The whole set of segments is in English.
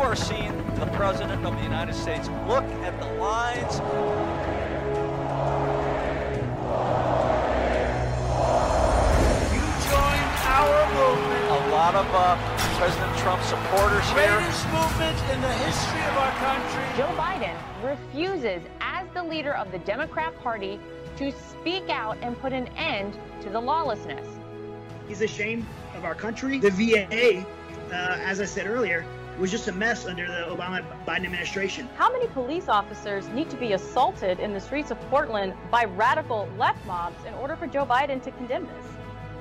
You are seeing the President of the United States. Look at the lines. You joined our movement. A lot of uh, President Trump supporters here. Greatest movement in the history of our country. Joe Biden refuses, as the leader of the Democrat Party, to speak out and put an end to the lawlessness. He's ashamed of our country. The VA, uh, as I said earlier, was just a mess under the Obama Biden administration. How many police officers need to be assaulted in the streets of Portland by radical left mobs in order for Joe Biden to condemn this?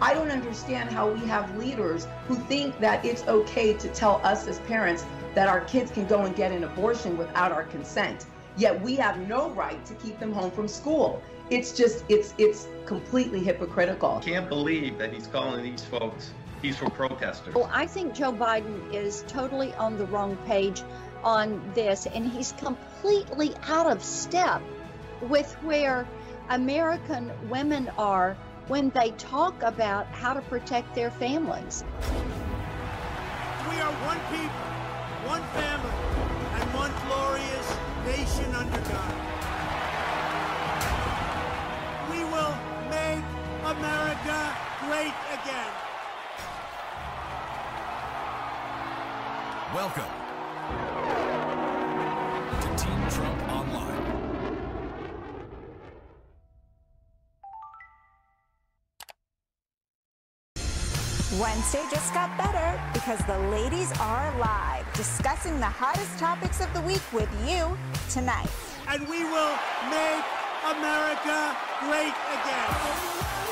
I don't understand how we have leaders who think that it's okay to tell us as parents that our kids can go and get an abortion without our consent. Yet we have no right to keep them home from school. It's just it's it's completely hypocritical. Can't believe that he's calling these folks peaceful protesters. Well, I think Joe Biden is totally on the wrong page on this, and he's completely out of step with where American women are when they talk about how to protect their families. We are one people, one family, and one glorious nation under God. We will make America great again. Welcome to Team Trump Online. Wednesday just got better because the ladies are live discussing the hottest topics of the week with you tonight. And we will make America great again.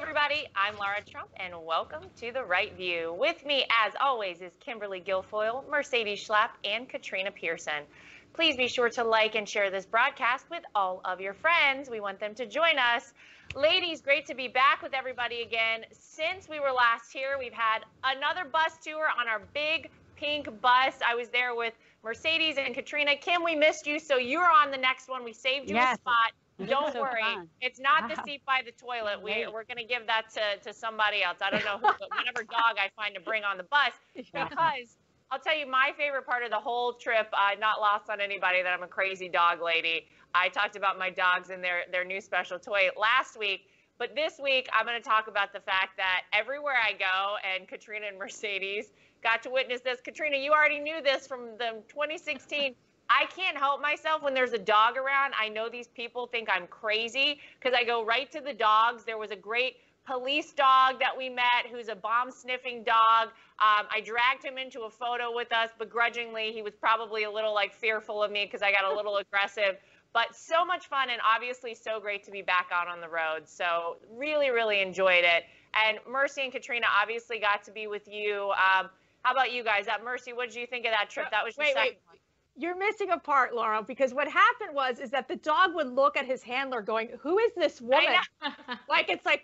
Everybody, I'm Lara Trump, and welcome to The Right View. With me, as always, is Kimberly Guilfoyle, Mercedes Schlapp, and Katrina Pierson. Please be sure to like and share this broadcast with all of your friends. We want them to join us. Ladies, great to be back with everybody again. Since we were last here, we've had another bus tour on our big pink bus. I was there with Mercedes and Katrina. Kim, we missed you, so you're on the next one. We saved you Yes. a spot. Don't so worry. fun. It's not the seat by the toilet. We, we're going to give that to, to somebody else. I don't know who, but whatever dog I find to bring on the bus. Because I'll tell you, my favorite part of the whole trip, uh, not lost on anybody that I'm a crazy dog lady. I talked about my dogs and their, their new special toy last week. But this week, I'm going to talk about the fact that everywhere I go, and Katrina and Mercedes got to witness this. Katrina, you already knew this from the 2016. I can't help myself when there's a dog around. I know these people think I'm crazy because I go right to the dogs. There was a great police dog that we met who's a bomb sniffing dog. Um, I dragged him into a photo with us begrudgingly. He was probably a little like fearful of me because I got a little aggressive. But so much fun and obviously so great to be back out on the road. So really, really enjoyed it. And Mercy and Katrina obviously got to be with you. Um, how about you guys? At Mercy, what did you think of that trip? That was your Wait, second wait. one. You're missing a part, Lara, because what happened was is that the dog would look at his handler going, Who is this woman? like it's like,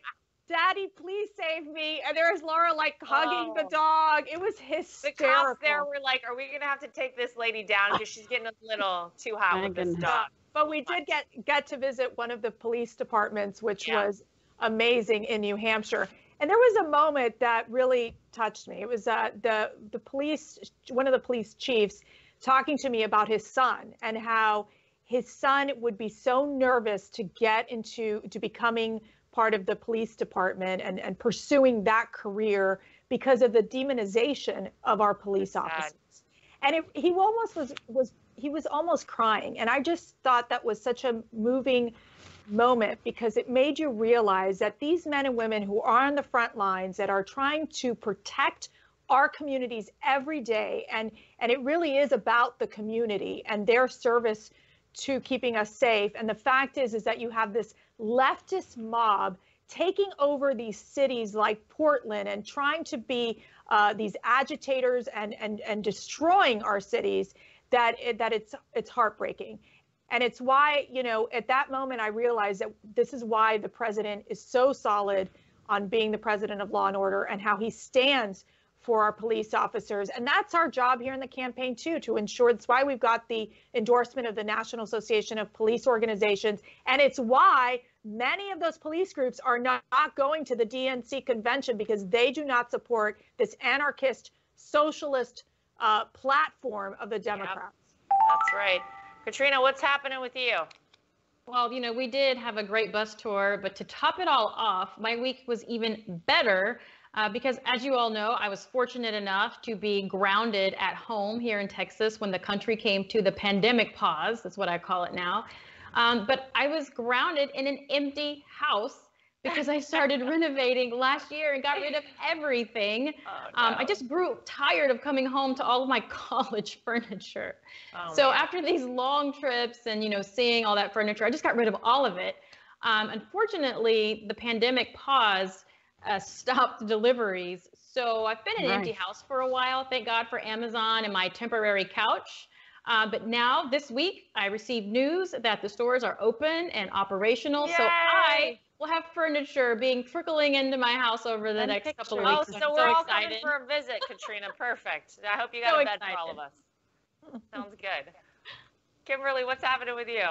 Daddy, please save me. And there's Lara like hugging the Oh. dog. It was hysterical. The cops there were like, "Are we gonna have to take this lady down because she's getting a little too hot with this dog?" but we did get get to visit one of the police departments, which Yeah. was amazing in New Hampshire. And there was a moment that really touched me. It was uh, the the police, one of the police chiefs, talking to me about his son and how his son would be so nervous to get into to becoming part of the police department and, and pursuing that career because of the demonization of our police officers. And it, he almost was was he was almost crying, and I just thought that was such a moving moment because it made you realize that these men and women who are on the front lines that are trying to protect our communities every day and and it really is about the community and their service to keeping us safe. And the fact is is that you have this leftist mob taking over these cities like Portland and trying to be uh, these agitators and and and destroying our cities that it, that it's it's heartbreaking. And it's why, you know, at that moment, I realized that this is why the president is so solid on being the president of law and order and how he stands for our police officers. And that's our job here in the campaign, too, to ensure that's why we've got the endorsement of the National Association of Police Organizations. And it's why many of those police groups are not, not going to the DNC convention because they do not support this anarchist, socialist uh, platform of the Democrats. Yep. That's right. Katrina, what's happening with you? Well, you know, we did have a great bus tour, but to top it all off, my week was even better uh, because as you all know, I was fortunate enough to be grounded at home here in Texas when the country came to the pandemic pause. That's what I call it now. Um, but I was grounded in an empty house because I started renovating last year and got rid of everything. Oh, no. um, I just grew tired of coming home to all of my college furniture. Oh, so man. after these long trips and you know seeing all that furniture, I just got rid of all of it. Um, unfortunately, the pandemic pause uh, stopped deliveries. So I've been in an empty house for a while. Thank God for Amazon and my temporary couch. Uh, but now this week, I received news that the stores are open and operational. Yay! So I will have furniture being trickling into my house over the and next pictures. couple of weeks. Oh, so we're so all excited. coming for a visit, Katrina. Perfect. I hope you got so a bed excited. for all of us. Sounds good. Kimberly, what's happening with you?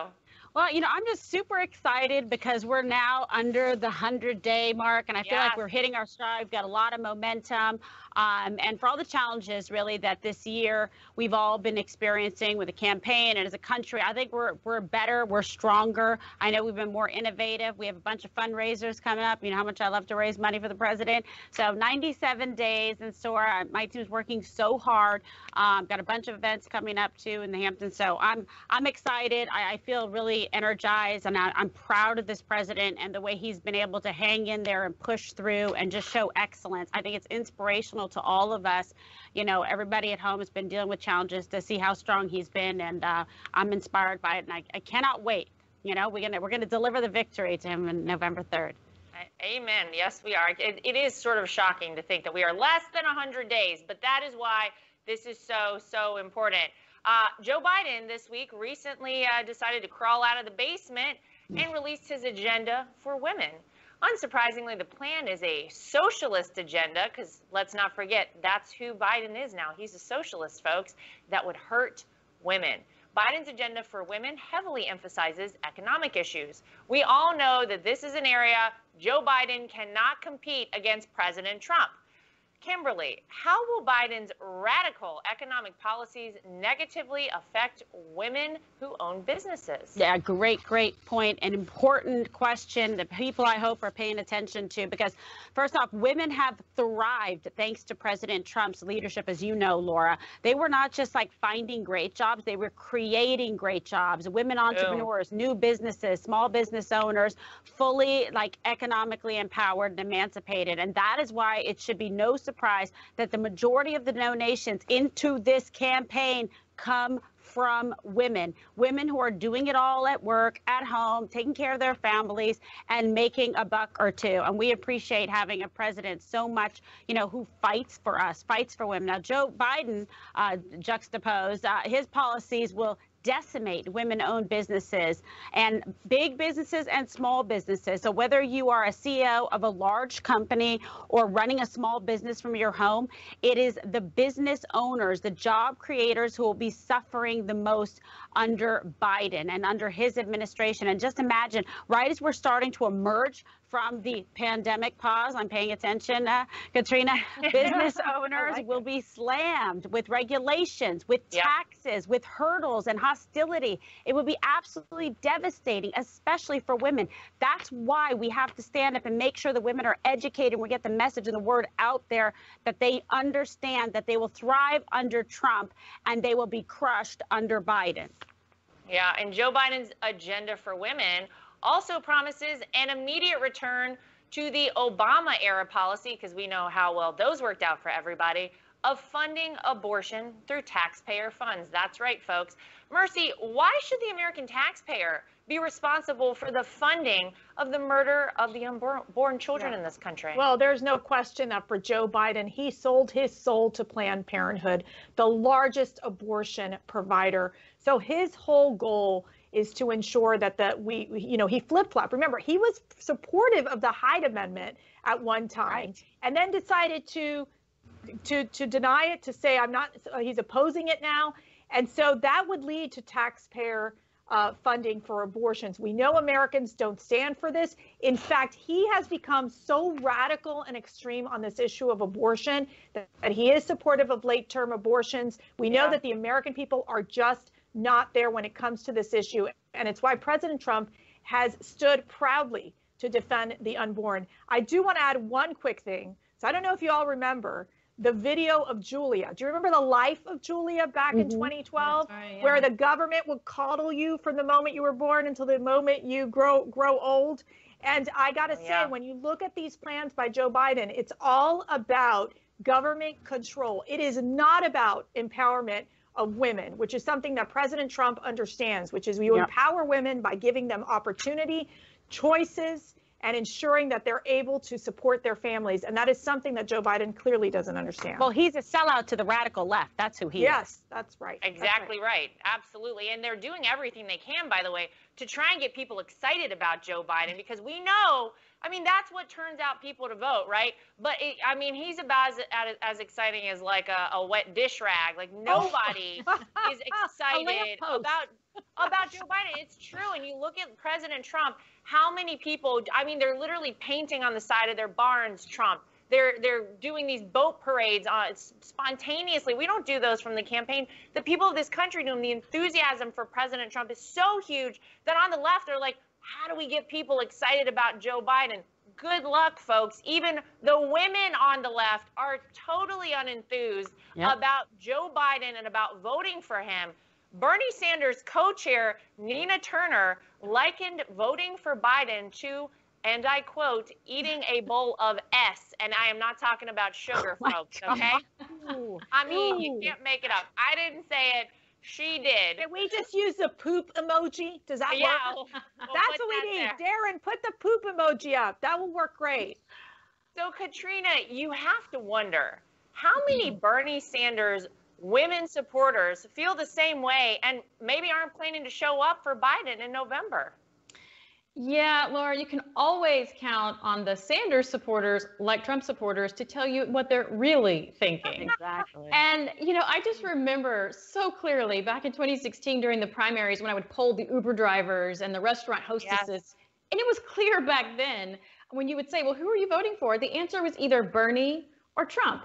Well, you know, I'm just super excited because we're now under the 100 day mark, and I feel yes. like we're hitting our stride. We've got a lot of momentum. Um, and for all the challenges really that this year we've all been experiencing with the campaign and as a country, I think we're we're better, we're stronger. I know we've been more innovative. We have a bunch of fundraisers coming up. You know how much I love to raise money for the president. So 97 days in store. My team's working so hard. Um, got a bunch of events coming up too in the Hamptons. So I'm I'm excited. I, I feel really energized, and I, I'm proud of this president and the way he's been able to hang in there and push through and just show excellence. I think it's inspirational to all of us. You know, everybody at home has been dealing with challenges to see how strong he's been, and uh, I'm inspired by it, and I, I cannot wait. You know, we're gonna we're gonna deliver the victory to him on November 3rd. Amen. Yes, we are. It, it is sort of shocking to think that we are less than 100 days, but that is why this is so, so important. Uh, Joe Biden this week recently uh, decided to crawl out of the basement and released his agenda for women. Unsurprisingly, the plan is a socialist agenda because let's not forget that's who Biden is now. He's a socialist, folks, that would hurt women. Biden's agenda for women heavily emphasizes economic issues. We all know that this is an area Joe Biden cannot compete against President Trump. Kimberly, how will Biden's radical economic policies negatively affect women who own businesses? Yeah, great, great point. An important question that people I hope are paying attention to because, first off, women have thrived thanks to President Trump's leadership, as you know, Lara. They were not just like finding great jobs, they were creating great jobs. Women entrepreneurs, Ew. new businesses, small business owners, fully like economically empowered and emancipated. And that is why it should be no surprise surprise that the majority of the donations into this campaign come from women, women who are doing it all at work, at home, taking care of their families, and making a buck or two. And we appreciate having a president so much, you know, who fights for us, fights for women. Now, Joe Biden, uh, juxtaposed, uh, his policies will decimate women owned businesses and big businesses and small businesses. So, whether you are a CEO of a large company or running a small business from your home, it is the business owners, the job creators who will be suffering the most under Biden and under his administration. And just imagine, right as we're starting to emerge from the pandemic pause, I'm paying attention, uh, Katrina, business owners like will it. be slammed with regulations, with yep. taxes, with hurdles and hostility. It would be absolutely devastating, especially for women. That's why we have to stand up and make sure that women are educated. We get the message and the word out there that they understand that they will thrive under Trump and they will be crushed under Biden. Yeah, and Joe Biden's agenda for women also promises an immediate return to the Obama era policy, because we know how well those worked out for everybody, of funding abortion through taxpayer funds. That's right, folks. Mercy, why should the American taxpayer be responsible for the funding of the murder of the unborn children yeah. in this country? Well, there's no question that for Joe Biden, he sold his soul to Planned Parenthood, the largest abortion provider. So his whole goal is to ensure that the we you know he flip flop. Remember, he was supportive of the Hyde Amendment at one time, right. and then decided to to to deny it, to say I'm not. Uh, he's opposing it now, and so that would lead to taxpayer uh, funding for abortions. We know Americans don't stand for this. In fact, he has become so radical and extreme on this issue of abortion that, that he is supportive of late term abortions. We know that the American people are just not there when it comes to this issue. And it's why President Trump has stood proudly to defend the unborn. I do want to add one quick thing. So I don't know if you all remember, the video of Julia. Do you remember the life of Julia back mm-hmm. in 2012, right, yeah. where the government would coddle you from the moment you were born until the moment you grow grow old? And I got to say, yeah. when you look at these plans by Joe Biden, it's all about government control. It is not about empowerment of women, which is something that President Trump understands, which is we yep. empower women by giving them opportunity, choices, and ensuring that they're able to support their families. And that is something that Joe Biden clearly doesn't understand. Well, he's a sellout to the radical left. That's who he yes, is. Yes, that's right. Exactly that's right. right. Absolutely. And they're doing everything they can, by the way, to try and get people excited about Joe Biden because we know, I mean, that's what turns out people to vote, right? But it, I mean, he's about as, as exciting as like a, a wet dish rag. Like oh. nobody oh. is excited about about Joe Biden. It's true. And you look at President Trump, how many people, I mean, they're literally painting on the side of their barns Trump. They're they're doing these boat parades uh, spontaneously. We don't do those from the campaign. The people of this country do them. The enthusiasm for President Trump is so huge that on the left they're like, how do we get people excited about Joe Biden? Good luck, folks. Even the women on the left are totally unenthused yep. about Joe Biden and about voting for him. Bernie Sanders co chair Nina Turner likened voting for Biden to, and I quote, eating a bowl of S. And I am not talking about sugar, oh folks, okay? I mean, you can't make it up. I didn't say it. She did. Can we just use the poop emoji? Does that yeah, work? We'll, we'll That's what we need. There. Darren, put the poop emoji up. That will work great. So, Katrina, you have to wonder how mm-hmm. many Bernie Sanders women supporters feel the same way and maybe aren't planning to show up for Biden in November. Yeah, Lara, you can always count on the Sanders supporters, like Trump supporters, to tell you what they're really thinking. Exactly. And, you know, I just remember so clearly back in 2016 during the primaries when I would poll the Uber drivers and the restaurant hostesses. Yes. And it was clear back then when you would say, well, who are you voting for? The answer was either Bernie or Trump.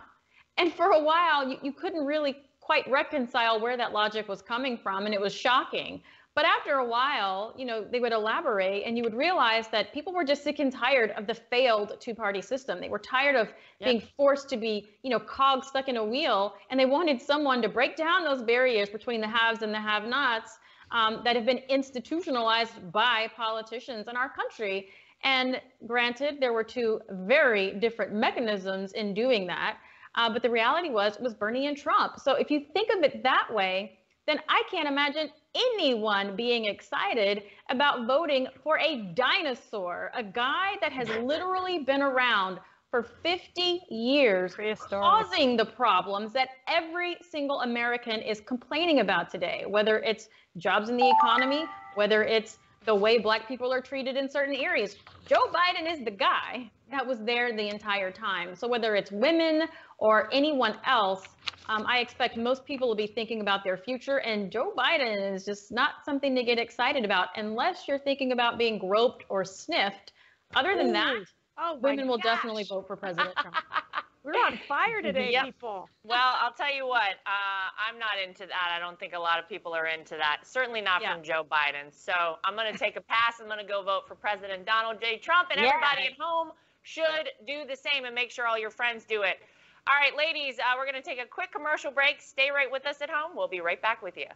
And for a while, you, you couldn't really quite reconcile where that logic was coming from, and it was shocking. But after a while, you know, they would elaborate and you would realize that people were just sick and tired of the failed two-party system. They were tired of yep. being forced to be, you know, cogs stuck in a wheel, and they wanted someone to break down those barriers between the haves and the have-nots um, that have been institutionalized by politicians in our country. And granted, there were two very different mechanisms in doing that. Uh, but the reality was it was Bernie and Trump. So if you think of it that way, then I can't imagine anyone being excited about voting for a dinosaur, a guy that has literally been around for 50 years, causing the problems that every single American is complaining about today, whether it's jobs in the economy, whether it's the way black people are treated in certain areas. Joe Biden is the guy that was there the entire time. So whether it's women or anyone else, um, I expect most people will be thinking about their future. And Joe Biden is just not something to get excited about unless you're thinking about being groped or sniffed. Other than Ooh. that, oh women will definitely vote for President Trump. We're on fire today, yep. people. Well, I'll tell you what, uh, I'm not into that. I don't think a lot of people are into that. Certainly not yeah. from Joe Biden. So I'm going to take a pass. I'm going to go vote for President Donald J. Trump, and yeah. everybody at home should do the same and make sure all your friends do it. All right, ladies, uh, we're going to take a quick commercial break. Stay right with us at home. We'll be right back with you.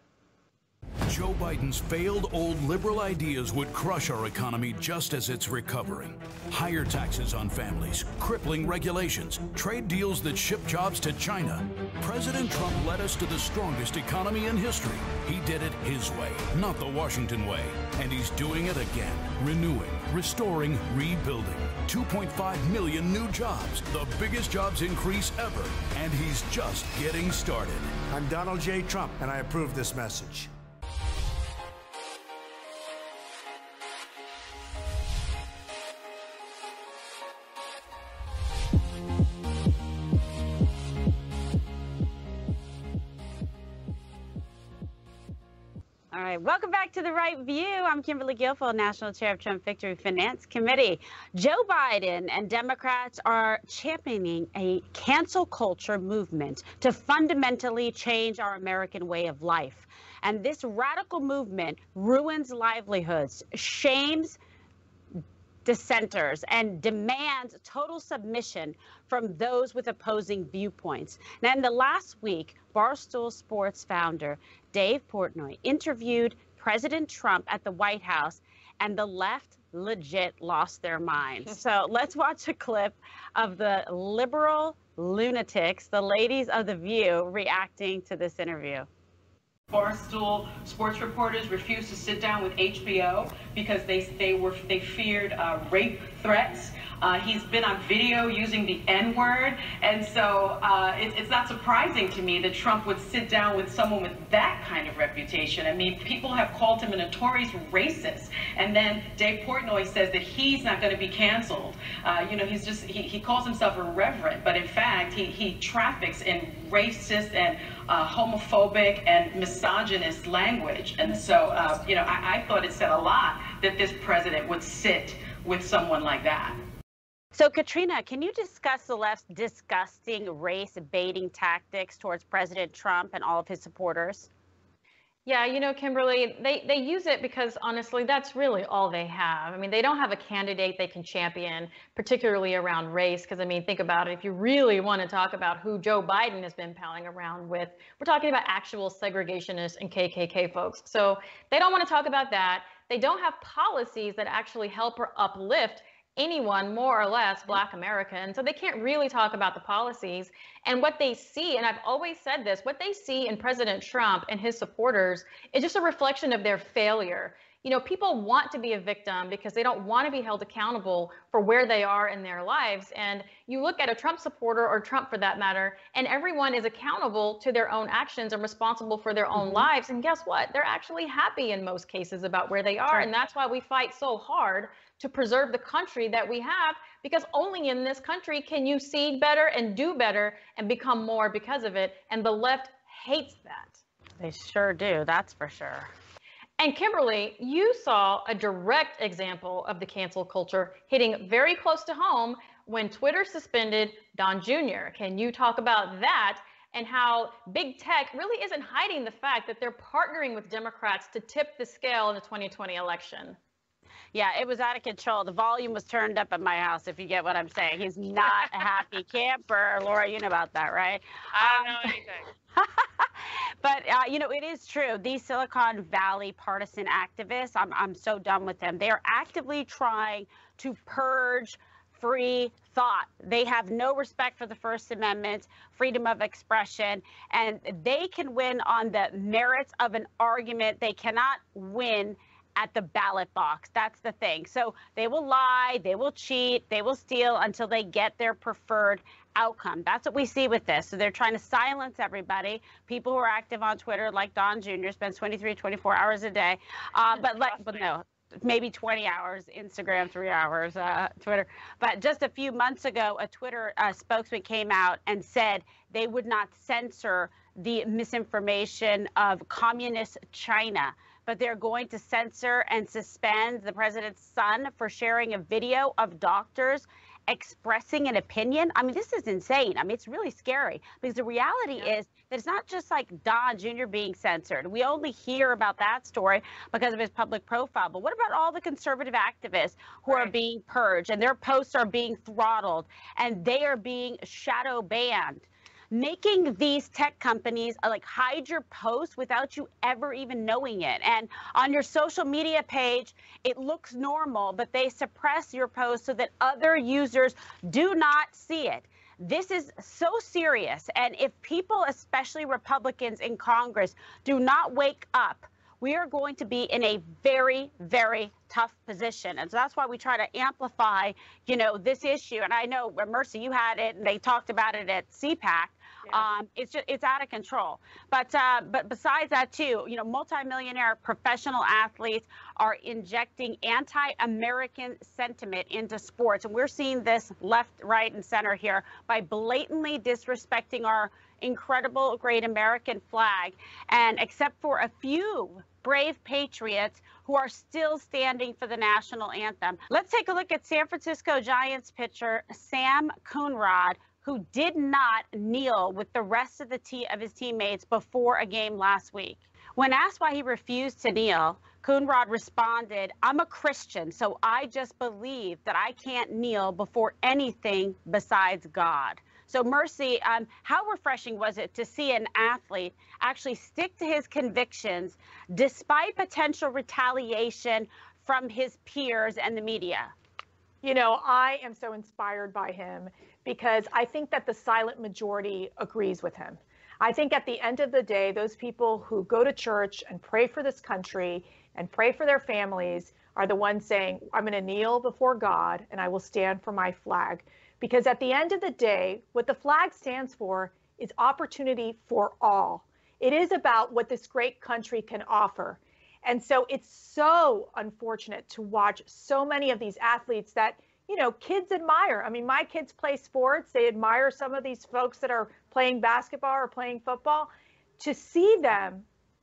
Joe Biden's failed old liberal ideas would crush our economy just as it's recovering. Higher taxes on families, crippling regulations, trade deals that ship jobs to China. President Trump led us to the strongest economy in history. He did it his way, not the Washington way. And he's doing it again, renewing, restoring, rebuilding. 2.5 million new jobs, the biggest jobs increase ever. And he's just getting started. I'm Donald J. Trump, and I approve this message. Right. Welcome back to The Right View. I'm Kimberly Guilfoyle, National Chair of Trump Victory Finance Committee. Joe Biden and Democrats are championing a cancel culture movement to fundamentally change our American way of life. And this radical movement ruins livelihoods, shames dissenters and demands total submission from those with opposing viewpoints. Now, in the last week, Barstool Sports founder Dave Portnoy interviewed President Trump at the White House, and the left legit lost their minds. so let's watch a clip of the liberal lunatics, the ladies of The View, reacting to this interview. Barstool sports reporters refused to sit down with HBO because they they were they feared uh, rape threats. Uh, he's been on video using the N word, and so uh, it, it's not surprising to me that Trump would sit down with someone with that kind of reputation. I mean, people have called him a notorious racist, and then Dave Portnoy says that he's not going to be canceled. Uh, you know, he's just he, he calls himself irreverent, but in fact, he he traffics in racist and uh, homophobic and misogynist language. And so, uh, you know, I, I thought it said a lot that this president would sit with someone like that. So, Katrina, can you discuss the left's disgusting race baiting tactics towards President Trump and all of his supporters? Yeah, you know, Kimberly, they, they use it because honestly, that's really all they have. I mean, they don't have a candidate they can champion, particularly around race. Because, I mean, think about it. If you really want to talk about who Joe Biden has been palling around with, we're talking about actual segregationists and KKK folks. So they don't want to talk about that. They don't have policies that actually help or uplift anyone more or less black american so they can't really talk about the policies. And what they see and i've always said this what they see in president trump and his supporters is just a reflection of their failure. You know people want to be a victim because they don't want to be held accountable for where they are in their lives. And you look at a trump supporter or trump for that matter and everyone is accountable to their own actions and responsible for their own mm-hmm. lives. And guess what? They're actually happy in most cases about where they are. And that's why we fight so hard to preserve the country that we have because only in this country can you seed better and do better and become more because of it. And the left hates that. They sure do, that's for sure. And Kimberly, you saw a direct example of the cancel culture hitting very close to home when Twitter suspended Don Jr. Can you talk about that and how big tech really isn't hiding the fact that they're partnering with Democrats to tip the scale in the 2020 election? Yeah, it was out of control. The volume was turned up at my house, if you get what I'm saying. He's not a happy camper. Lara, you know about that, right? I don't know um, anything. but uh, you know it is true these silicon valley partisan activists I'm, I'm so done with them they are actively trying to purge free thought they have no respect for the first amendment freedom of expression and they can win on the merits of an argument they cannot win at the ballot box. That's the thing. So they will lie, they will cheat, they will steal until they get their preferred outcome. That's what we see with this. So they're trying to silence everybody. People who are active on Twitter, like Don Jr., spends 23, 24 hours a day. Uh, but like, but no, maybe 20 hours, Instagram three hours, uh, Twitter. But just a few months ago, a Twitter uh, spokesman came out and said they would not censor the misinformation of communist China but they're going to censor and suspend the president's son for sharing a video of doctors expressing an opinion. I mean, this is insane. I mean, it's really scary because the reality yeah. is that it's not just like Don Jr. being censored. We only hear about that story because of his public profile. But what about all the conservative activists who right. are being purged and their posts are being throttled and they are being shadow banned? Making these tech companies uh, like hide your post without you ever even knowing it. And on your social media page, it looks normal, but they suppress your post so that other users do not see it. This is so serious. And if people, especially Republicans in Congress, do not wake up, we are going to be in a very, very tough position. And so that's why we try to amplify, you know, this issue. And I know, Mercy, you had it, and they talked about it at CPAC. Yeah. Um, it's just it's out of control. But uh, but besides that too, you know, multimillionaire professional athletes are injecting anti-American sentiment into sports, and we're seeing this left, right, and center here by blatantly disrespecting our incredible great American flag. And except for a few brave patriots who are still standing for the national anthem. Let's take a look at San Francisco Giants pitcher Sam Coonrod, who did not kneel with the rest of the te- of his teammates before a game last week. When asked why he refused to kneel, Coonrod responded, I'm a Christian, so I just believe that I can't kneel before anything besides God. So, Mercy, um, how refreshing was it to see an athlete actually stick to his convictions despite potential retaliation from his peers and the media? You know, I am so inspired by him because I think that the silent majority agrees with him. I think at the end of the day, those people who go to church and pray for this country and pray for their families are the ones saying, I'm going to kneel before God and I will stand for my flag. Because at the end of the day, what the flag stands for is opportunity for all. It is about what this great country can offer. And so it's so unfortunate to watch so many of these athletes that, you know, kids admire. I mean, my kids play sports, they admire some of these folks that are playing basketball or playing football. To see them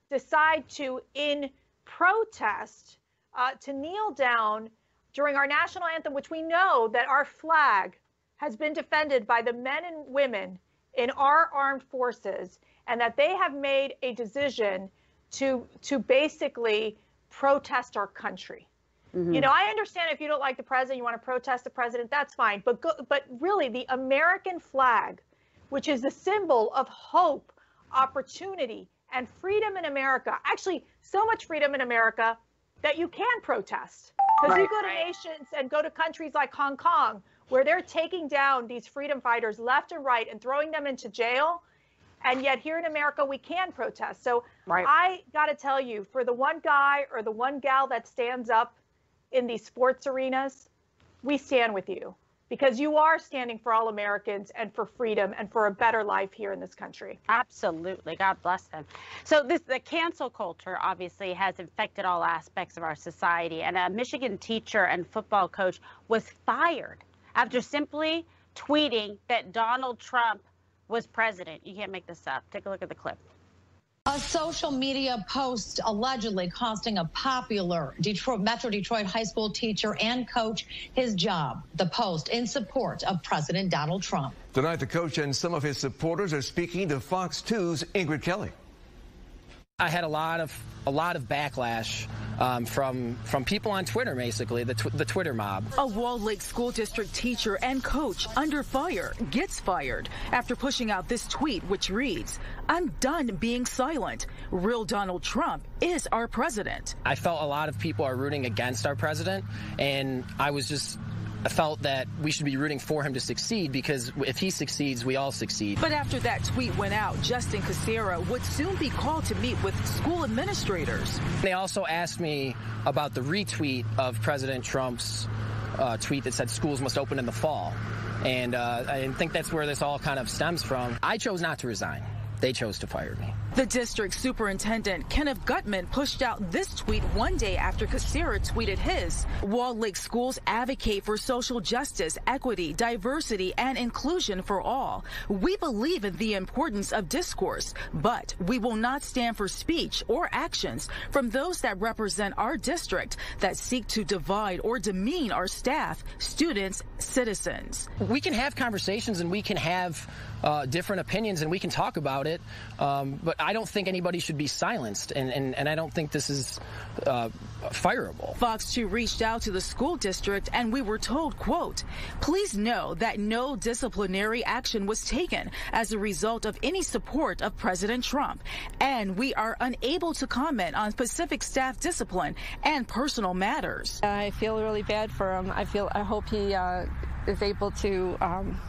decide to, in protest, uh, to kneel down during our national anthem, which we know that our flag has been defended by the men and women in our armed forces and that they have made a decision to to basically protest our country. Mm-hmm. You know, I understand if you don't like the president, you want to protest the president, that's fine. But go, but really the American flag, which is the symbol of hope, opportunity, and freedom in America. Actually, so much freedom in America that you can protest. Because right, you go to right. nations and go to countries like Hong Kong where they're taking down these freedom fighters left and right and throwing them into jail. And yet here in America, we can protest. So right. I got to tell you, for the one guy or the one gal that stands up in these sports arenas, we stand with you because you are standing for all Americans and for freedom and for a better life here in this country. Absolutely. God bless them. So this the cancel culture obviously has infected all aspects of our society and a Michigan teacher and football coach was fired after simply tweeting that Donald Trump was president. You can't make this up. Take a look at the clip. A social media post allegedly costing a popular Detroit, Metro Detroit high school teacher and coach his job. The post in support of President Donald Trump. Tonight, the coach and some of his supporters are speaking to Fox 2's Ingrid Kelly. I had a lot of a lot of backlash um, from from people on Twitter, basically the tw the Twitter mob. A Walled Lake School District teacher and coach under fire gets fired after pushing out this tweet, which reads, "I'm done being silent. Real Donald Trump is our president." I felt a lot of people are rooting against our president, and I was just felt that we should be rooting for him to succeed because if he succeeds, we all succeed. But after that tweet went out, Justin Casera would soon be called to meet with school administrators. They also asked me about the retweet of President Trump's uh, tweet that said schools must open in the fall. And uh, I think that's where this all kind of stems from. I chose not to resign. They chose to fire me. The district superintendent, Kenneth Gutman, pushed out this tweet one day after Casera tweeted his. Walled Lake schools advocate for social justice, equity, diversity, and inclusion for all. We believe in the importance of discourse, but we will not stand for speech or actions from those that represent our district that seek to divide or demean our staff, students, citizens. We can have conversations and we can have uh, different opinions and we can talk about it, um, but I don't think anybody should be silenced, and, and, and I don't think this is uh, fireable. Fox 2 reached out to the school district, and we were told, quote, please know that no disciplinary action was taken as a result of any support of President Trump, and we are unable to comment on specific staff discipline and personal matters. I feel really bad for him. I feel, I hope he uh, is able to um,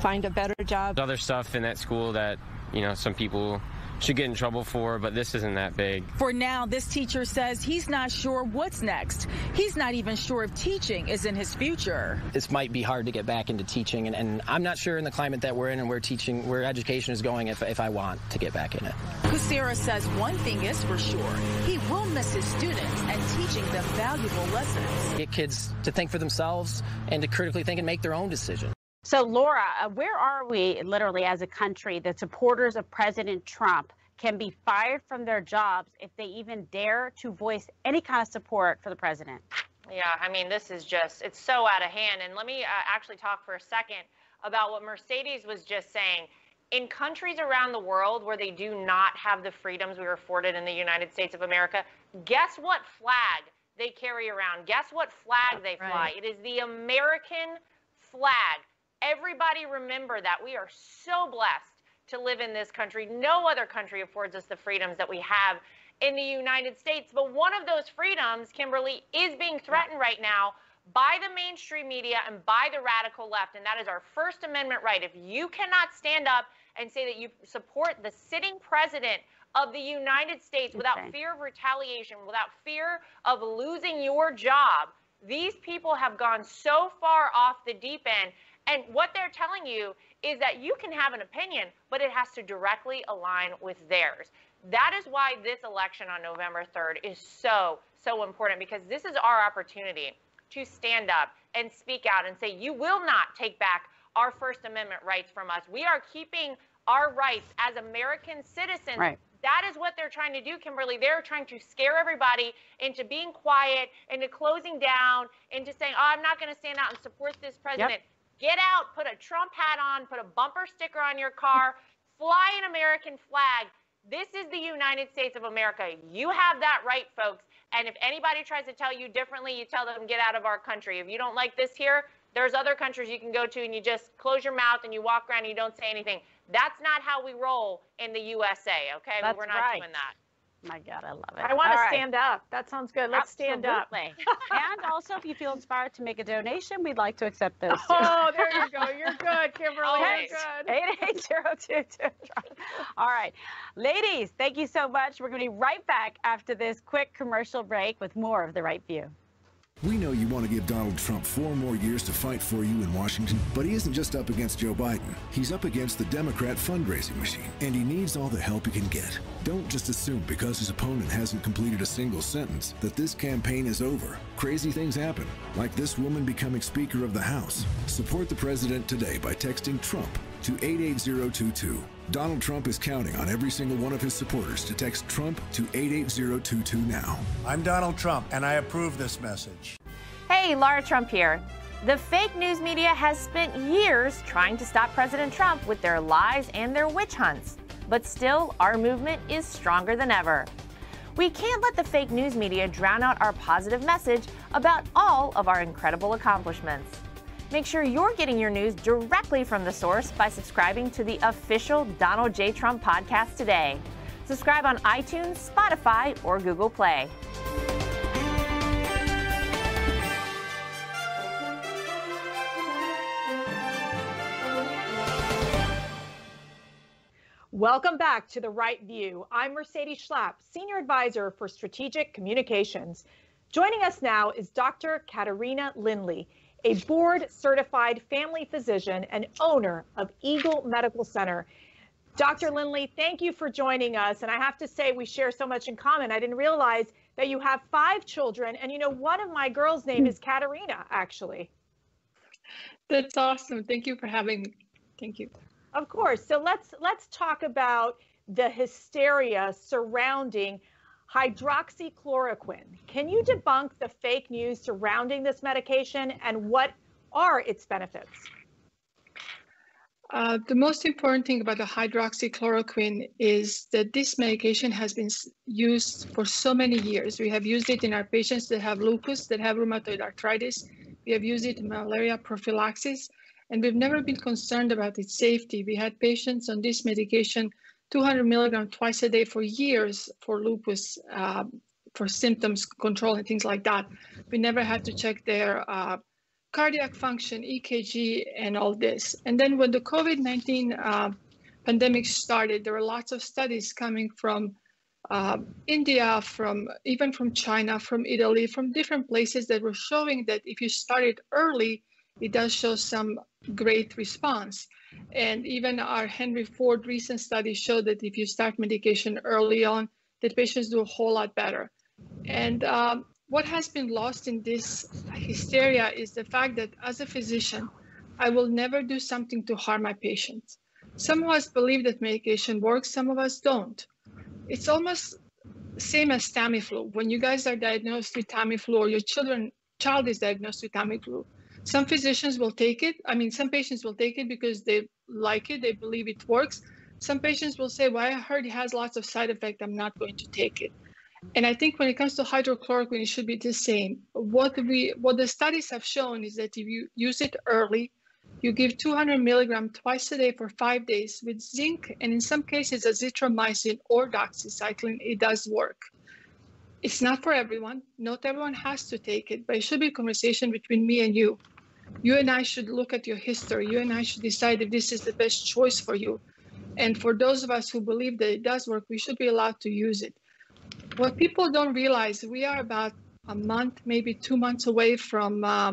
find a better job. Other stuff in that school that, you know, some people should get in trouble for, but this isn't that big. For now, this teacher says he's not sure what's next. He's not even sure if teaching is in his future. This might be hard to get back into teaching, and, and I'm not sure in the climate that we're in and where teaching, where education is going if, if I want to get back in it. Kusera says one thing is for sure. He will miss his students and teaching them valuable lessons. Get kids to think for themselves and to critically think and make their own decisions. So, Lara, uh, where are we literally as a country, the supporters of President Trump, can be fired from their jobs if they even dare to voice any kind of support for the president. Yeah, I mean, this is just, it's so out of hand. And let me uh, actually talk for a second about what Mercedes was just saying. In countries around the world where they do not have the freedoms we are afforded in the United States of America, guess what flag they carry around? Guess what flag they fly? Right. It is the American flag. Everybody remember that. We are so blessed to live in this country. No other country affords us the freedoms that we have in the United States. But one of those freedoms, Kimberly, is being threatened right now by the mainstream media and by the radical left. And that is our First Amendment right. If you cannot stand up and say that you support the sitting president of the United States without fear of retaliation, without fear of losing your job, these people have gone so far off the deep end. And what they're telling you is that you can have an opinion, but it has to directly align with theirs. That is why this election on November 3rd is so, so important because this is our opportunity to stand up and speak out and say, you will not take back our First Amendment rights from us. We are keeping our rights as American citizens. Right. That is what they're trying to do, Kimberly. They're trying to scare everybody into being quiet, into closing down, into saying, oh, I'm not going to stand out and support this president. Get out, put a Trump hat on, put a bumper sticker on your car, fly an American flag. This is the United States of America. You have that right, folks. And if anybody tries to tell you differently, you tell them, get out of our country. If you don't like this here, there's other countries you can go to and you just close your mouth and you walk around and you don't say anything. That's not how we roll in the USA, okay? That's We're not right. doing that. My God, I love it. I want to right. stand up. That sounds good. Let's stand up. Absolutely. and also, if you feel inspired to make a donation, we'd like to accept those. too. Oh, there you go. You're good, Kimberly. Always. You're good. 88022. All right. Ladies, thank you so much. We're going to be right back after this quick commercial break with more of The Right View. We know you want to give Donald Trump four more years to fight for you in Washington, but he isn't just up against Joe Biden. He's up against the Democrat fundraising machine, and he needs all the help he can get. Don't just assume because his opponent hasn't completed a single sentence that this campaign is over. Crazy things happen, like this woman becoming Speaker of the House. Support the president today by texting Trump to 88022. Donald Trump is counting on every single one of his supporters to text Trump to 88022 now. I'm Donald Trump, and I approve this message. Hey, Lara Trump here. The fake news media has spent years trying to stop President Trump with their lies and their witch hunts. But still, our movement is stronger than ever. We can't let the fake news media drown out our positive message about all of our incredible accomplishments. Make sure you're getting your news directly from the source by subscribing to the official Donald J. Trump podcast today. Subscribe on iTunes, Spotify, or Google Play. Welcome back to The Right View. I'm Mercedes Schlapp, Senior Advisor for Strategic Communications. Joining us now is Dr. Katarina Lindley, a board certified family physician and owner of Eagle Medical Center. Dr. Lindley, thank you for joining us. And I have to say, we share so much in common. I didn't realize that you have five children. And you know, one of my girls' name is Katerina, actually. That's awesome. Thank you for having me. Thank you. Of course. So let's let's talk about the hysteria surrounding hydroxychloroquine. Can you debunk the fake news surrounding this medication and what are its benefits? Uh, the most important thing about the hydroxychloroquine is that this medication has been used for so many years. We have used it in our patients that have lupus, that have rheumatoid arthritis. We have used it in malaria prophylaxis, and we've never been concerned about its safety. We had patients on this medication, 200 milligram twice a day for years for lupus, uh, for symptoms control and things like that. We never had to check their uh, cardiac function, EKG, and all this. And then when the COVID-19 uh, pandemic started, there were lots of studies coming from uh, India, from even from China, from Italy, from different places that were showing that if you started early, it does show some great response. And even our Henry Ford recent study showed that if you start medication early on, that patients do a whole lot better. And um, what has been lost in this hysteria is the fact that as a physician, I will never do something to harm my patients. Some of us believe that medication works, some of us don't. it's almost same as Tamiflu. When you guys are diagnosed with Tamiflu or your children child is diagnosed with Tamiflu, some physicians will take it. I mean, some patients will take it because they like it, they believe it works. Some patients will say, "Well, I heard it has lots of side effects. I'm not going to take it." And I think when it comes to hydroxychloroquine, it should be the same. What we what the studies have shown is that if you use it early, you give 200 milligram twice a day for five days with zinc, and in some cases, azithromycin or doxycycline, it does work. It's not for everyone. Not everyone has to take it, but it should be a conversation between me and you. You and I should look at your history. You and I should decide if this is the best choice for you. And for those of us who believe that it does work, we should be allowed to use it. What people don't realize, we are about a month, maybe two months away from uh,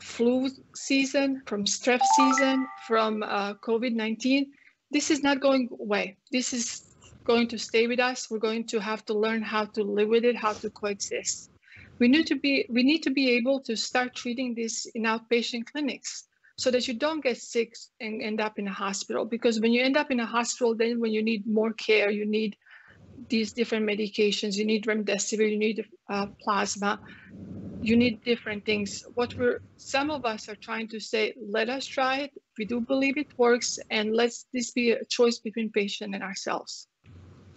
flu season, from strep season, from uh, COVID 19. This is not going away. This is going to stay with us. We're going to have to learn how to live with it, how to coexist. We need to be we need to be able to start treating this in outpatient clinics so that you don't get sick and end up in a hospital. Because when you end up in a hospital, then when you need more care, you need these different medications. You need remdesivir, you need uh, plasma, you need different things. What we're some of us are trying to say, let us try it. We do believe it works, and let's this be a choice between patient and ourselves.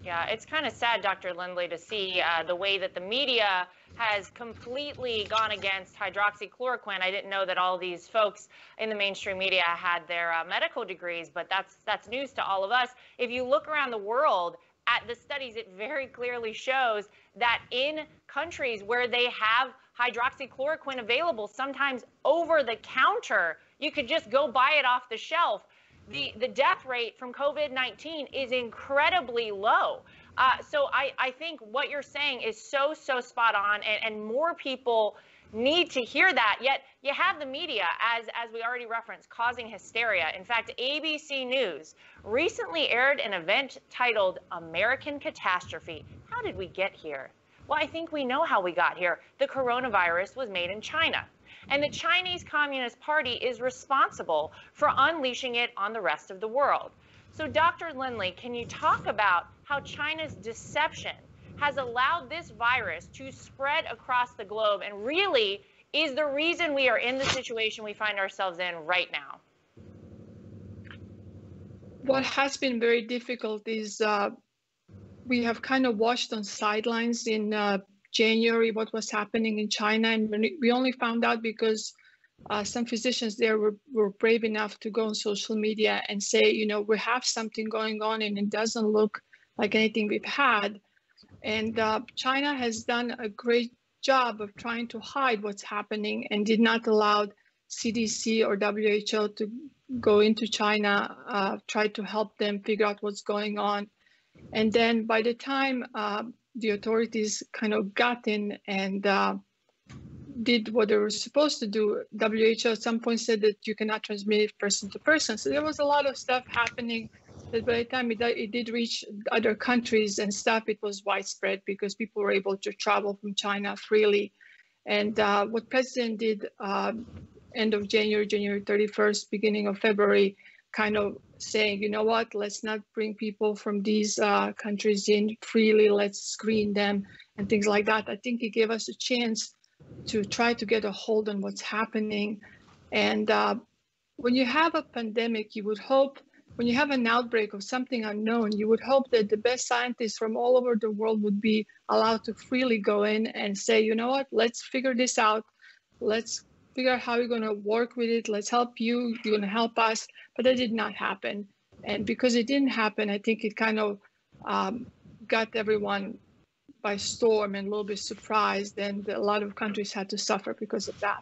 Yeah, it's kind of sad, Dr. Lindley, to see uh, the way that the media has completely gone against hydroxychloroquine. I didn't know that all these folks in the mainstream media had their uh, medical degrees, but that's that's news to all of us. If you look around the world, at the studies, it very clearly shows that in countries where they have hydroxychloroquine available, sometimes over the counter, you could just go buy it off the shelf. The, the death rate from COVID 19 is incredibly low. Uh, so I, I think what you're saying is so, so spot on, and, and more people need to hear that. Yet you have the media, as, as we already referenced, causing hysteria. In fact, ABC News recently aired an event titled American Catastrophe. How did we get here? Well, I think we know how we got here. The coronavirus was made in China. And the Chinese Communist Party is responsible for unleashing it on the rest of the world. So, Dr. Lindley, can you talk about how China's deception has allowed this virus to spread across the globe and really is the reason we are in the situation we find ourselves in right now? What has been very difficult is uh, we have kind of watched on sidelines in uh, January what was happening in China, and we only found out because uh, some physicians there were, were brave enough to go on social media and say, you know, we have something going on and it doesn't look like anything we've had. And uh, China has done a great job of trying to hide what's happening and did not allow CDC or WHO to go into China, uh, try to help them figure out what's going on. And then by the time uh, the authorities kind of got in and uh, did what they were supposed to do, WHO at some point said that you cannot transmit it person to person. So there was a lot of stuff happening that by the time it, it did reach other countries and stuff, it was widespread because people were able to travel from China freely. And uh, what President did uh, end of January, January 31st, beginning of February, kind of saying, you know what, let's not bring people from these uh, countries in freely, let's screen them and things like that. I think it gave us a chance to try to get a hold on what's happening. And uh, when you have a pandemic, you would hope when you have an outbreak of something unknown, you would hope that the best scientists from all over the world would be allowed to freely go in and say, you know what, let's figure this out. Let's figure out how we're going to work with it. Let's help you. You're going to help us. But that did not happen. And because it didn't happen, I think it kind of um, got everyone by storm and a little bit surprised. And a lot of countries had to suffer because of that.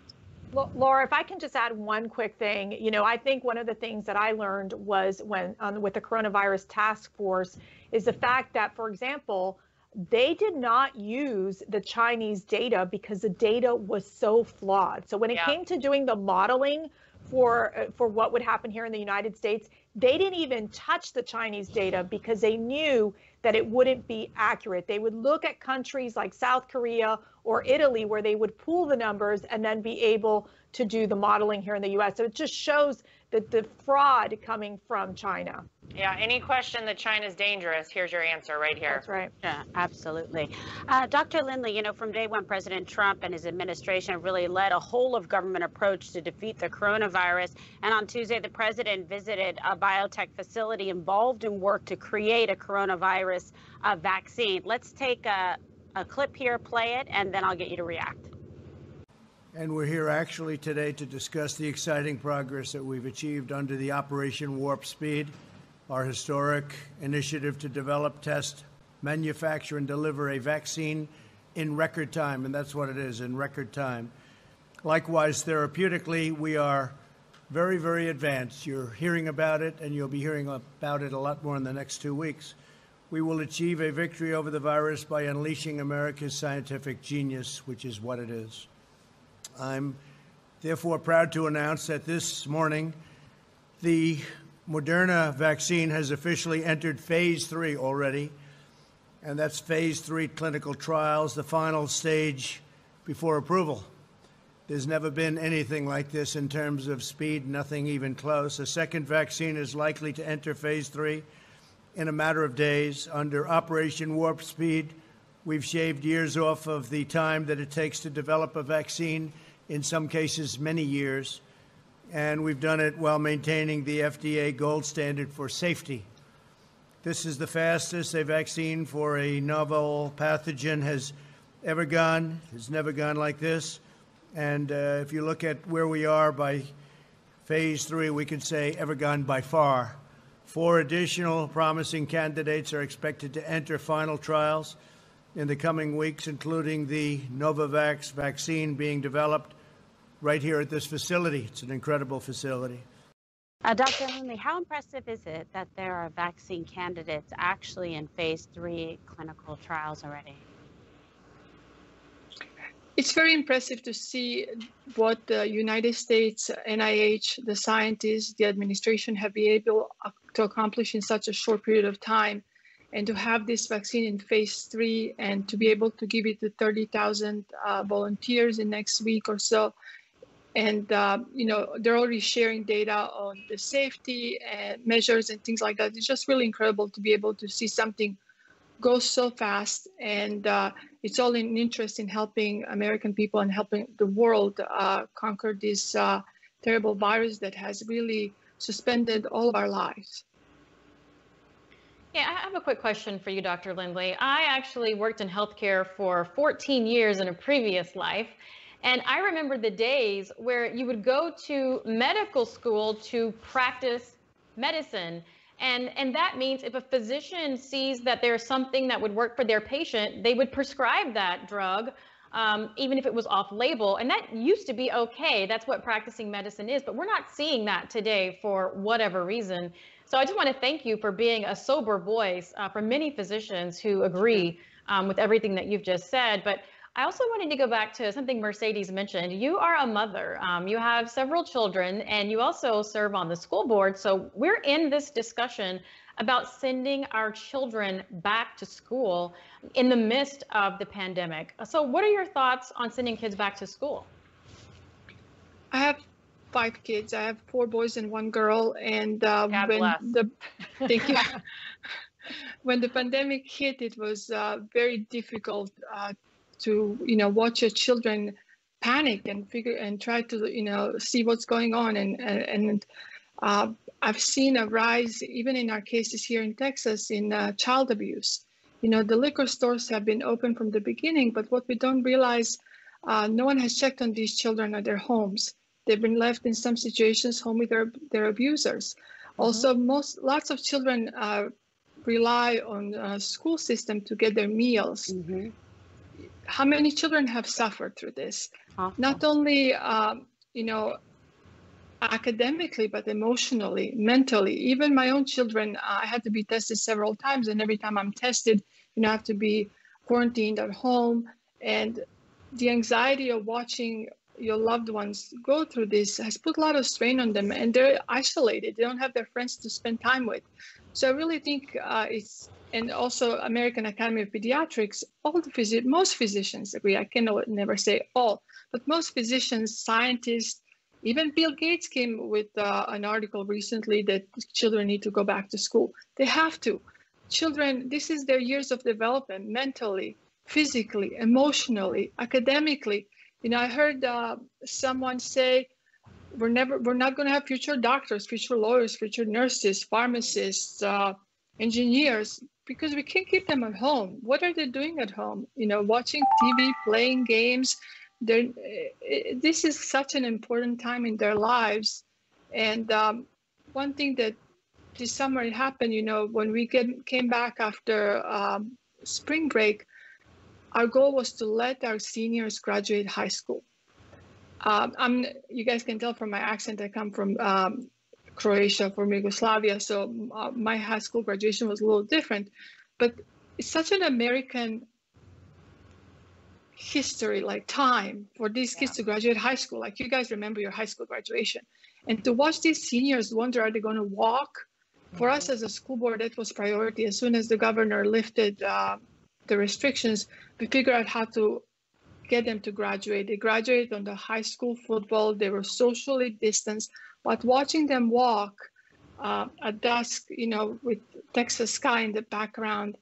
Lara, if I can just add one quick thing, you know, I think one of the things that I learned was when um, with the coronavirus task force is the fact that, for example, they did not use the Chinese data because the data was so flawed. So when it yeah. came to doing the modeling for uh, for what would happen here in the United States, they didn't even touch the Chinese data because they knew that it wouldn't be accurate. They would look at countries like South Korea or Italy where they would pool the numbers and then be able to do the modeling here in the US. So it just shows the, the fraud coming from China. Yeah, any question that China's dangerous, here's your answer right here. That's right. Yeah, absolutely. Uh, Dr. Lindley, you know, from day one, President Trump and his administration have really led a whole of government approach to defeat the coronavirus. And on Tuesday, the president visited a biotech facility involved in work to create a coronavirus uh, vaccine. Let's take a, a clip here, play it, and then I'll get you to react. And we're here actually today to discuss the exciting progress that we've achieved under the Operation Warp Speed, our historic initiative to develop, test, manufacture, and deliver a vaccine in record time. And that's what it is in record time. Likewise, therapeutically, we are very, very advanced. You're hearing about it, and you'll be hearing about it a lot more in the next two weeks. We will achieve a victory over the virus by unleashing America's scientific genius, which is what it is. I'm therefore proud to announce that this morning the Moderna vaccine has officially entered phase three already, and that's phase three clinical trials, the final stage before approval. There's never been anything like this in terms of speed, nothing even close. A second vaccine is likely to enter phase three in a matter of days under Operation Warp Speed. We've shaved years off of the time that it takes to develop a vaccine in some cases many years, and we've done it while maintaining the FDA gold standard for safety. This is the fastest a vaccine for a novel pathogen has ever gone. It's never gone like this. And uh, if you look at where we are by phase three, we can say ever gone by far. Four additional promising candidates are expected to enter final trials in the coming weeks, including the Novavax vaccine being developed right here at this facility. It's an incredible facility. Uh, Dr. Lindley, how impressive is it that there are vaccine candidates actually in phase three clinical trials already? It's very impressive to see what the United States, NIH, the scientists, the administration have been able to accomplish in such a short period of time. And to have this vaccine in phase three and to be able to give it to 30,000 uh, volunteers in next week or so and uh, you know they're already sharing data on the safety and measures and things like that it's just really incredible to be able to see something go so fast and uh, it's all in interest in helping american people and helping the world uh, conquer this uh, terrible virus that has really suspended all of our lives yeah, I have a quick question for you, Dr. Lindley. I actually worked in healthcare for 14 years in a previous life. And I remember the days where you would go to medical school to practice medicine. And, and that means if a physician sees that there's something that would work for their patient, they would prescribe that drug, um, even if it was off label. And that used to be okay. That's what practicing medicine is. But we're not seeing that today for whatever reason. So I just want to thank you for being a sober voice uh, for many physicians who agree um, with everything that you've just said. But I also wanted to go back to something Mercedes mentioned. You are a mother, um, you have several children, and you also serve on the school board. So we're in this discussion about sending our children back to school in the midst of the pandemic. So, what are your thoughts on sending kids back to school? I have five kids. I have four boys and one girl. And uh, when the thank you. when the pandemic hit, it was uh, very difficult uh, to you know watch your children panic and figure and try to you know see what's going on and and, uh, I've seen a rise even in our cases here in Texas in uh, child abuse. You know the liquor stores have been open from the beginning, but what we don't realize, uh, no one has checked on these children at their homes. They've been left in some situations home with their their abusers. Mm-hmm. Also, most lots of children uh, rely on uh, school system to get their meals. Mm-hmm how many children have suffered through this? Not only um, you know academically but emotionally mentally. Even my own children uh, i had to be tested several times and every time i'm tested you know i have to be quarantined at home. And the anxiety of watching your loved ones go through this has put a lot of strain on them and they're isolated. They don't have their friends to spend time with. So i really think uh, it's and also American Academy of Pediatrics, all the phys- most physicians agree. I can never say all, but most physicians, scientists, Even Bill Gates came with uh, an article recently that children need to go back to school. They have to. Children, this is their years of development mentally, physically, emotionally, academically. You know, I heard uh, someone say, we're never, we're not going to have future doctors, future lawyers, future nurses, pharmacists, uh, engineers, because we can't keep them at home. What are they doing at home? You know, watching TV, playing games, they're, eh, this is such an important time in their lives. And um, one thing that this summer it happened, you know, when we get, came back after um, spring break, our goal was to let our seniors graduate high school. Um, I'm, you guys can tell from my accent, I come from um, Croatia, from Yugoslavia, so uh, my high school graduation was a little different. But it's such an American history, like time for these kids to graduate high school. Like you guys remember your high school graduation. And to watch these seniors wonder, are they going to walk? For us as a school board, that was priority. As soon as the governor lifted uh, the restrictions, we figured out how to get them to graduate. They graduated on the high school football. They were socially distanced, but watching them walk uh, at dusk, you know, with Texas sky in the background,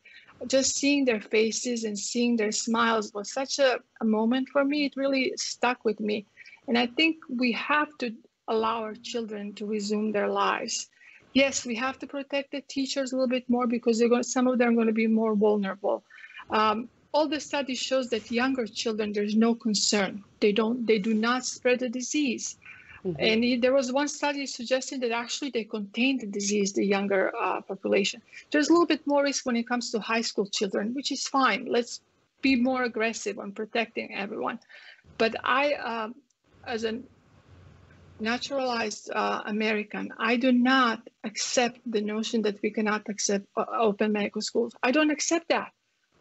just seeing their faces and seeing their smiles was such a, a moment for me. It really stuck with me. And I think we have to allow our children to resume their lives. Yes, we have to protect the teachers a little bit more because they're going, some of them are going to be more vulnerable. Um, all the studies shows that younger children, there's no concern. They don't, they do not spread the disease. Mm-hmm. And there was one study suggesting that actually they contained the disease, the younger uh, population. There's a little bit more risk when it comes to high school children, which is fine. Let's be more aggressive on protecting everyone. But I, um, as a naturalized uh, American, I do not accept the notion that we cannot accept uh, open medical schools. I don't accept that.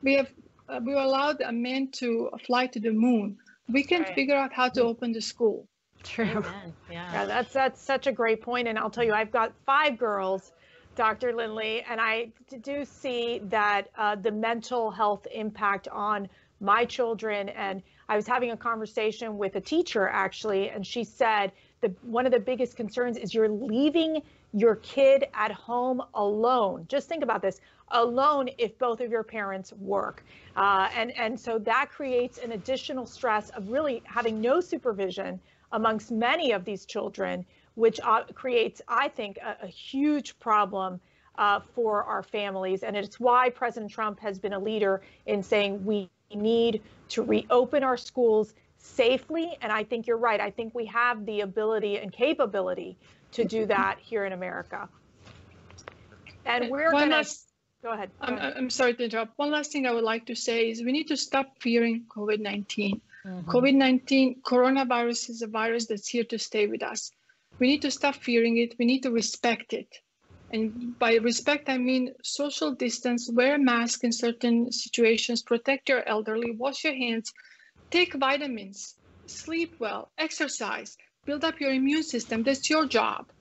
We have uh, we allowed a man to fly to the moon. We can right. figure out how to open the school. True. Yeah. yeah, that's that's such a great point. And I'll tell you, I've got five girls, Dr. Lindley, and I do see that uh, the mental health impact on my children. And I was having a conversation with a teacher actually, and she said that one of the biggest concerns is you're leaving your kid at home alone. Just think about this alone if both of your parents work. Uh, and, and so that creates an additional stress of really having no supervision amongst many of these children, which uh, creates, I think, a, a huge problem uh, for our families. And it's why President Trump has been a leader in saying we need to reopen our schools safely. And I think you're right. I think we have the ability and capability to do that here in America. And we're going to go ahead. Go I'm, ahead. I'm sorry to interrupt. One last thing I would like to say is we need to stop fearing COVID 19. Mm-hmm. COVID 19, coronavirus is a virus that's here to stay with us. We need to stop fearing it. We need to respect it. And by respect, I mean social distance, wear a mask in certain situations, protect your elderly, wash your hands, take vitamins, sleep well, exercise, build up your immune system. That's your job.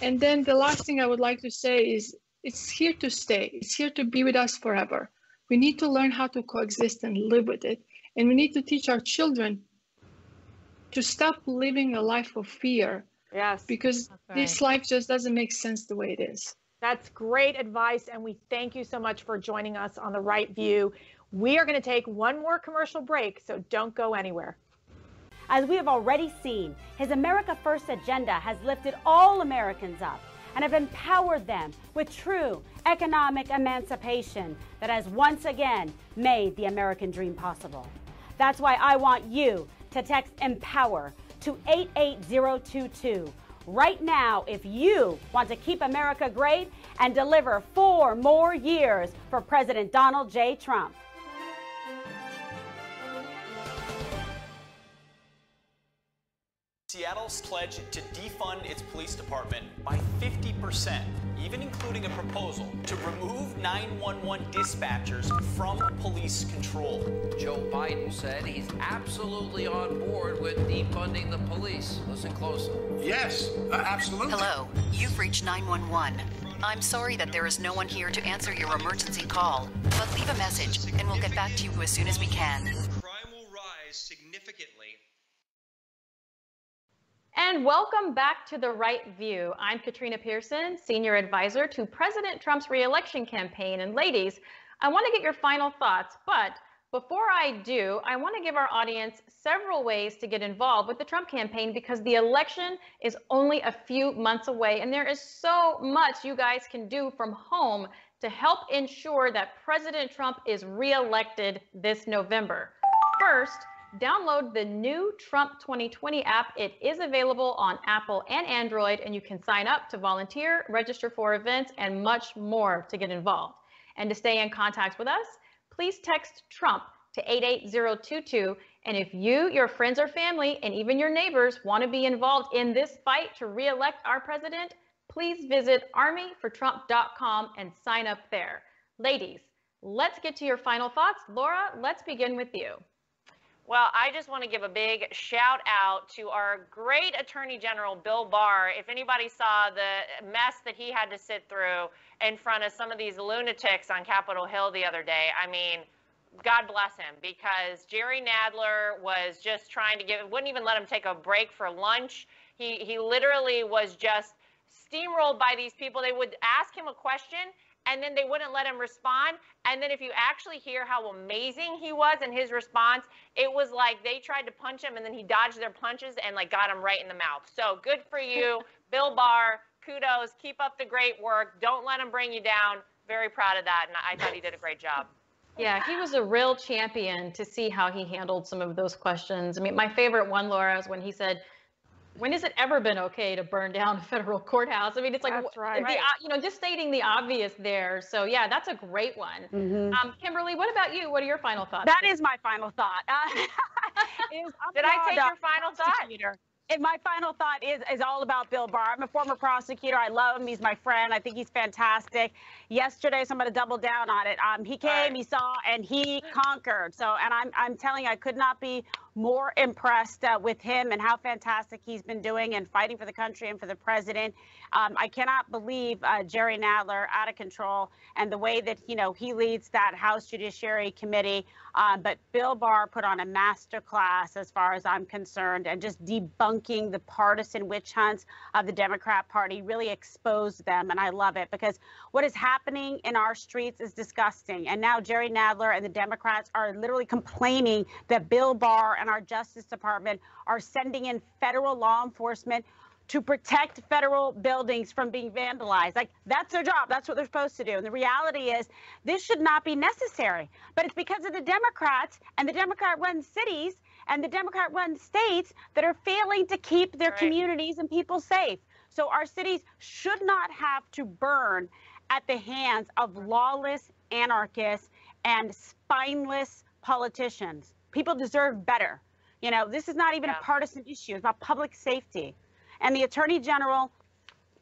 And then the last thing I would like to say is it's here to stay, it's here to be with us forever. We need to learn how to coexist and live with it. And we need to teach our children to stop living a life of fear. Yes. Because right. this life just doesn't make sense the way it is. That's great advice. And we thank you so much for joining us on The Right View. We are going to take one more commercial break, so don't go anywhere. As we have already seen, his America First agenda has lifted all Americans up and have empowered them with true economic emancipation that has once again made the American dream possible. That's why I want you to text EMPOWER to 88022 right now if you want to keep America great and deliver four more years for President Donald J. Trump. Seattle's pledge to defund its police department by 50%, even including a proposal to remove 911 dispatchers from police control. Joe Biden said he's absolutely on board with defunding the police. Listen closely. Yes, uh, absolutely. Hello, you've reached 911. I'm sorry that there is no one here to answer your emergency call, but leave a message and we'll get back to you as soon as we can. Crime will rise significantly And welcome back to The Right View. I'm Katrina Pierson, Senior Advisor to President Trump's reelection campaign. And ladies, I want to get your final thoughts, but before I do, I want to give our audience several ways to get involved with the Trump campaign because the election is only a few months away and there is so much you guys can do from home to help ensure that President Trump is reelected this November. First, download the new Trump 2020 app. It is available on Apple and Android, and you can sign up to volunteer, register for events, and much more to get involved. And to stay in contact with us, please text Trump to 88022. And if you, your friends or family, and even your neighbors want to be involved in this fight to reelect our president, please visit armyfortrump.com and sign up there. Ladies, let's get to your final thoughts. Lara, let's begin with you. Well, I just want to give a big shout out to our great Attorney General, Bill Barr. If anybody saw the mess that he had to sit through in front of some of these lunatics on Capitol Hill the other day, I mean, God bless him because Jerry Nadler was just trying to give, wouldn't even let him take a break for lunch. He, he literally was just steamrolled by these people. They would ask him a question and then they wouldn't let him respond. And then if you actually hear how amazing he was in his response, it was like they tried to punch him and then he dodged their punches and like got him right in the mouth. So good for you, Bill Barr. Kudos. Keep up the great work. Don't let him bring you down. Very proud of that. And I thought he did a great job. Yeah, he was a real champion to see how he handled some of those questions. I mean, my favorite one, Lara, is when he said, when has it ever been okay to burn down a federal courthouse? I mean, it's like, That's right. the, you know, just stating the obvious there. So yeah, that's a great one. Mhm. Um, Kimberly, what about you? What are your final thoughts? That is my final thought. Uh, is Did I take your final thought? prosecutor. And my final thought is is all about Bill Barr. I'm a former prosecutor. I love him. He's my friend. I think he's fantastic. Yesterday, so I'm going to double down on it. Um, he came, he saw, and he conquered. So, and I'm I'm telling you, I could not be more impressed uh, with him and how fantastic he's been doing and fighting for the country and for the president. Um, I cannot believe uh, Jerry Nadler out of control and the way that you know he leads that House Judiciary Committee. Um, but Bill Barr put on a master class, as far as I'm concerned, and just debunking the partisan witch hunts of the Democrat Party really exposed them, and I love it because what is happening in our streets is disgusting. And now Jerry Nadler and the Democrats are literally complaining that Bill Barr and our Justice Department are sending in federal law enforcement to protect federal buildings from being vandalized. Like that's their job. That's what they're supposed to do. And the reality is this should not be necessary. But it's because of the Democrats and the Democrat run cities and the Democrat run states that are failing to keep their communities and people safe. So our cities should not have to burn at the hands of lawless anarchists and spineless politicians. People deserve better. You know, this is not even a partisan issue. It's about public safety. And the attorney general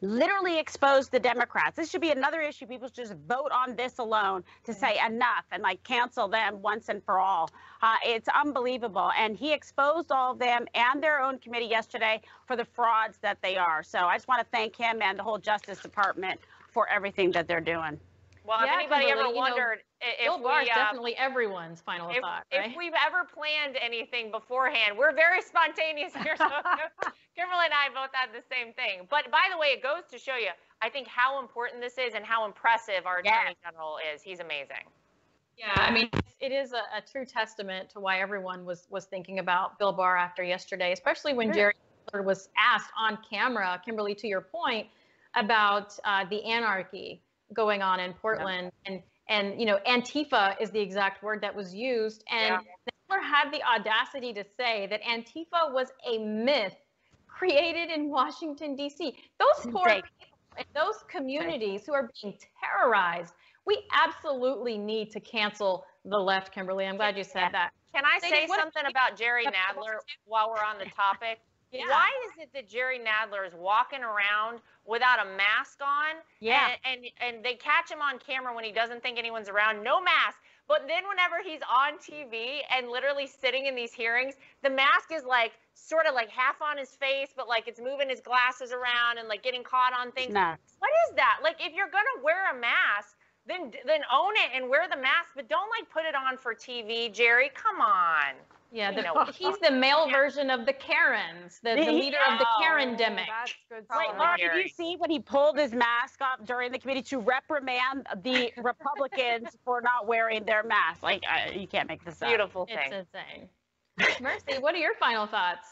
literally exposed the Democrats. This should be another issue. People should just vote on this alone to say enough and like cancel them once and for all. Uh, it's unbelievable. And he exposed all of them and their own committee yesterday for the frauds that they are. So I just want to thank him and the whole Justice Department for everything that they're doing. Well, Yeah, if anybody Kimberly, ever you know, wondered i- if Bill we, Barr is uh, definitely everyone's final if, thought, if we've ever planned anything beforehand, we're very spontaneous here. So Kimberly and I both had the same thing. But by the way, it goes to show you, I think, how important this is and how impressive our Attorney General is. He's amazing. Yeah, I mean, it's- a, a true testament to why everyone was was thinking about Bill Barr after yesterday, especially when Jerry was asked on camera, Kimberly, to your point, about uh, the anarchy going on in Portland, and and you know, Antifa is the exact word that was used, and Nadler had the audacity to say that Antifa was a myth created in Washington D.C. Those poor Insane. people in those communities who are being terrorized. We absolutely need to cancel the left, Kimberly. I'm glad you said that. Can I say something about Jerry Nadler while we're on the topic? Yeah. Why is it that Jerry Nadler is walking around without a mask on? Yeah. And, and and they catch him on camera when he doesn't think anyone's around, no mask. But then whenever he's on TV and literally sitting in these hearings, the mask is like sort of like half on his face, but like it's moving his glasses around and like getting caught on things. nuts. What is that? Like if you're gonna wear a mask, then then own it and wear the mask, but don't like put it on for TV, Jerry. Come on. Yeah, the, know, he's the male version of the Karens, the, the leader of the Karen demic. That's good. Wait. Lara, did you see when he pulled his mask off during the committee to reprimand the Republicans for not wearing their mask? Like, I, you can't make this up. Beautiful thing. It's thing. insane. Mercy, what are your final thoughts?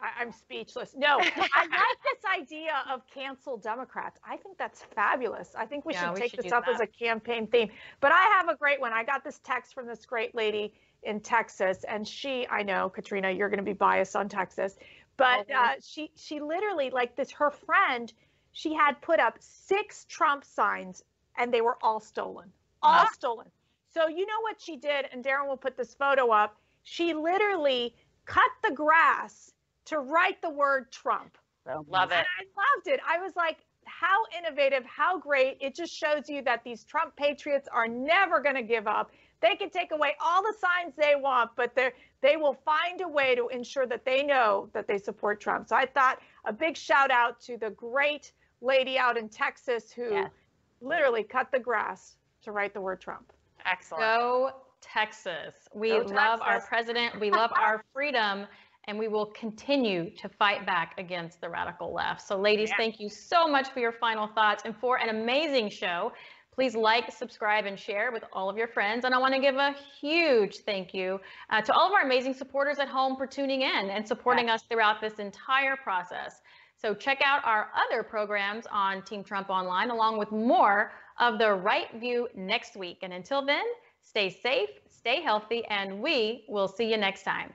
I, I'm speechless. No, I like this idea of cancel Democrats. I think that's fabulous. I think we Yeah, should we take should this do up as a campaign theme. But I have a great one. I got this text from this great lady in Texas, and she, I know, Katrina, you're going to be biased on Texas, but uh, she, she literally, like this, her friend, she had put up six Trump signs, and they were all stolen, all stolen. So you know what she did, and Darren will put this photo up. She literally cut the grass to write the word Trump. Love it. And I loved it. I was like, how innovative, how great. It just shows you that these Trump patriots are never going to give up. They can take away all the signs they want, but they they will find a way to ensure that they know that they support Trump. So I thought a big shout out to the great lady out in Texas who literally cut the grass to write the word Trump. Excellent. Go Texas. We Go love our president. We love our freedom. And we will continue to fight back against the radical left. So, ladies, thank you so much for your final thoughts and for an amazing show. Please like, subscribe, and share with all of your friends. And I want to give a huge thank you uh, to all of our amazing supporters at home for tuning in and supporting us throughout this entire process. So check out our other programs on Team Trump Online, along with more of the Right View next week. And until then, stay safe, stay healthy, and we will see you next time.